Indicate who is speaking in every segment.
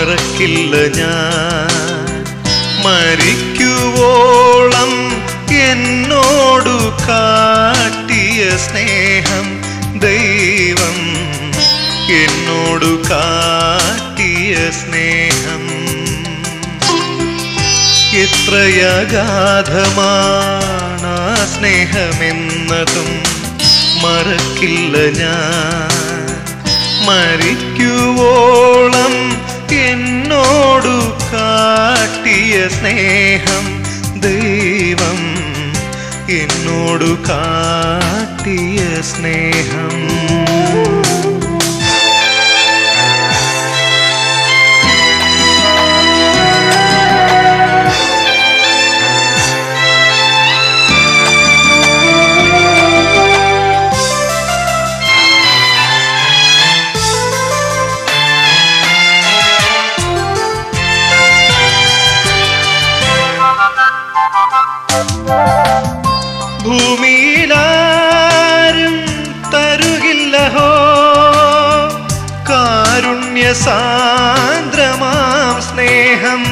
Speaker 1: മറക്കില്ല ഞാൻ. മരിക്കുവോളം എന്നോടു കാട്ടിയ സ്നേഹം ദൈവം. എന്നോടു കാട്ടിയ സ്നേഹം. എത്രയഗാധമാണ് സ്നേഹമെന്നതും മറക്കില്ല ഞാൻ. മരിക്കുവോളം എന്നോടു കാട്ടിയ സ്നേഹം ദൈവം. എന്നോടു കാട്ടിയ സ്നേഹം. സാന്ദ്രമാം സ്നേഹം.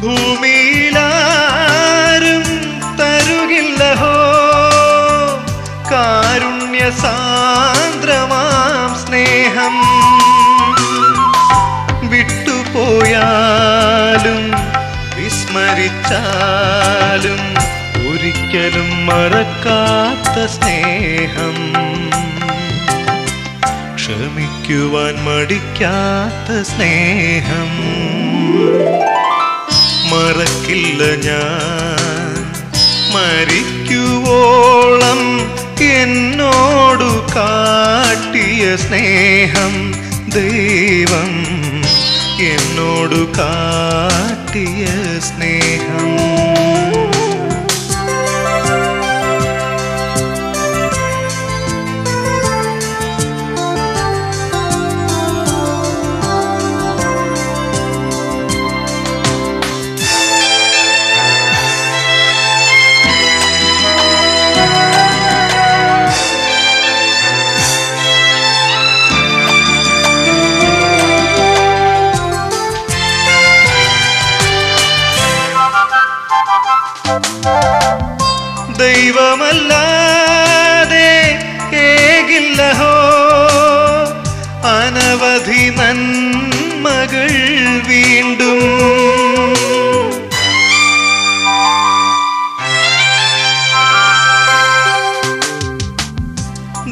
Speaker 1: ഭൂമിയിലാരും തരുകില്ലഹോ. കാരുണ്യ സാന്ദ്രമാം സ്നേഹം. വിട്ടുപോയാലും വിസ്മരിച്ചാലും ഒരിക്കലും മറക്കാത്ത സ്നേഹം. ക്ഷമിക്കുവാൻ മടിക്കാത്ത സ്നേഹം. മറക്കില്ല ഞാൻ. മരിക്കുവോളം എന്നോടു കാട്ടിയ സ്നേഹം ദൈവം എന്നോടു കാട്ടിയ സ്നേഹം. ദൈവമല്ലാതെ ഏകില്ലഹോ. അനവധി നന്മകൾ വീണ്ടും.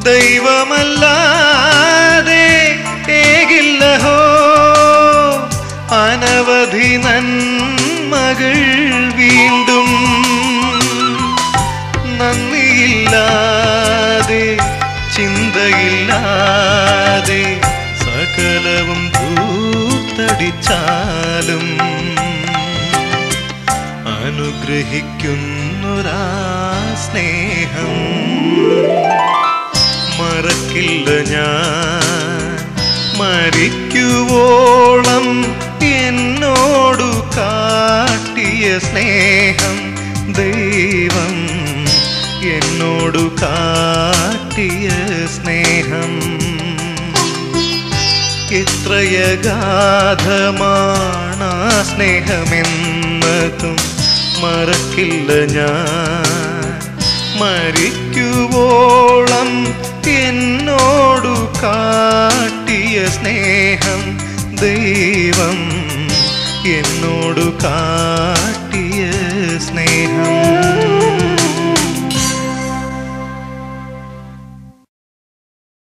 Speaker 1: ദൈവമല്ലാതെ ഏകില്ലഹോ. അനവധി നന്മകൾ നന്ദിയില്ലാതെ ചിന്തയില്ലാതെ സകലവും ധൂർത്തടിച്ചാലും അനുഗ്രഹിക്കുന്നൊരാ സ്നേഹം മറക്കില്ല ഞാൻ മരിക്കുവോളം എന്നോടു കാട്ടിയ സ്നേഹം ദൈവം എന്നോടു കാട്ടിയ സ്നേഹം. എത്രയഗാധമാണ് സ്നേഹമെന്നതും മറക്കില്ല ഞാൻ. മരിക്കുവോളം എന്നോടു കാട്ടിയ സ്നേഹം ദൈവം എന്നോടു കാട്ടിയ സ്നേഹം.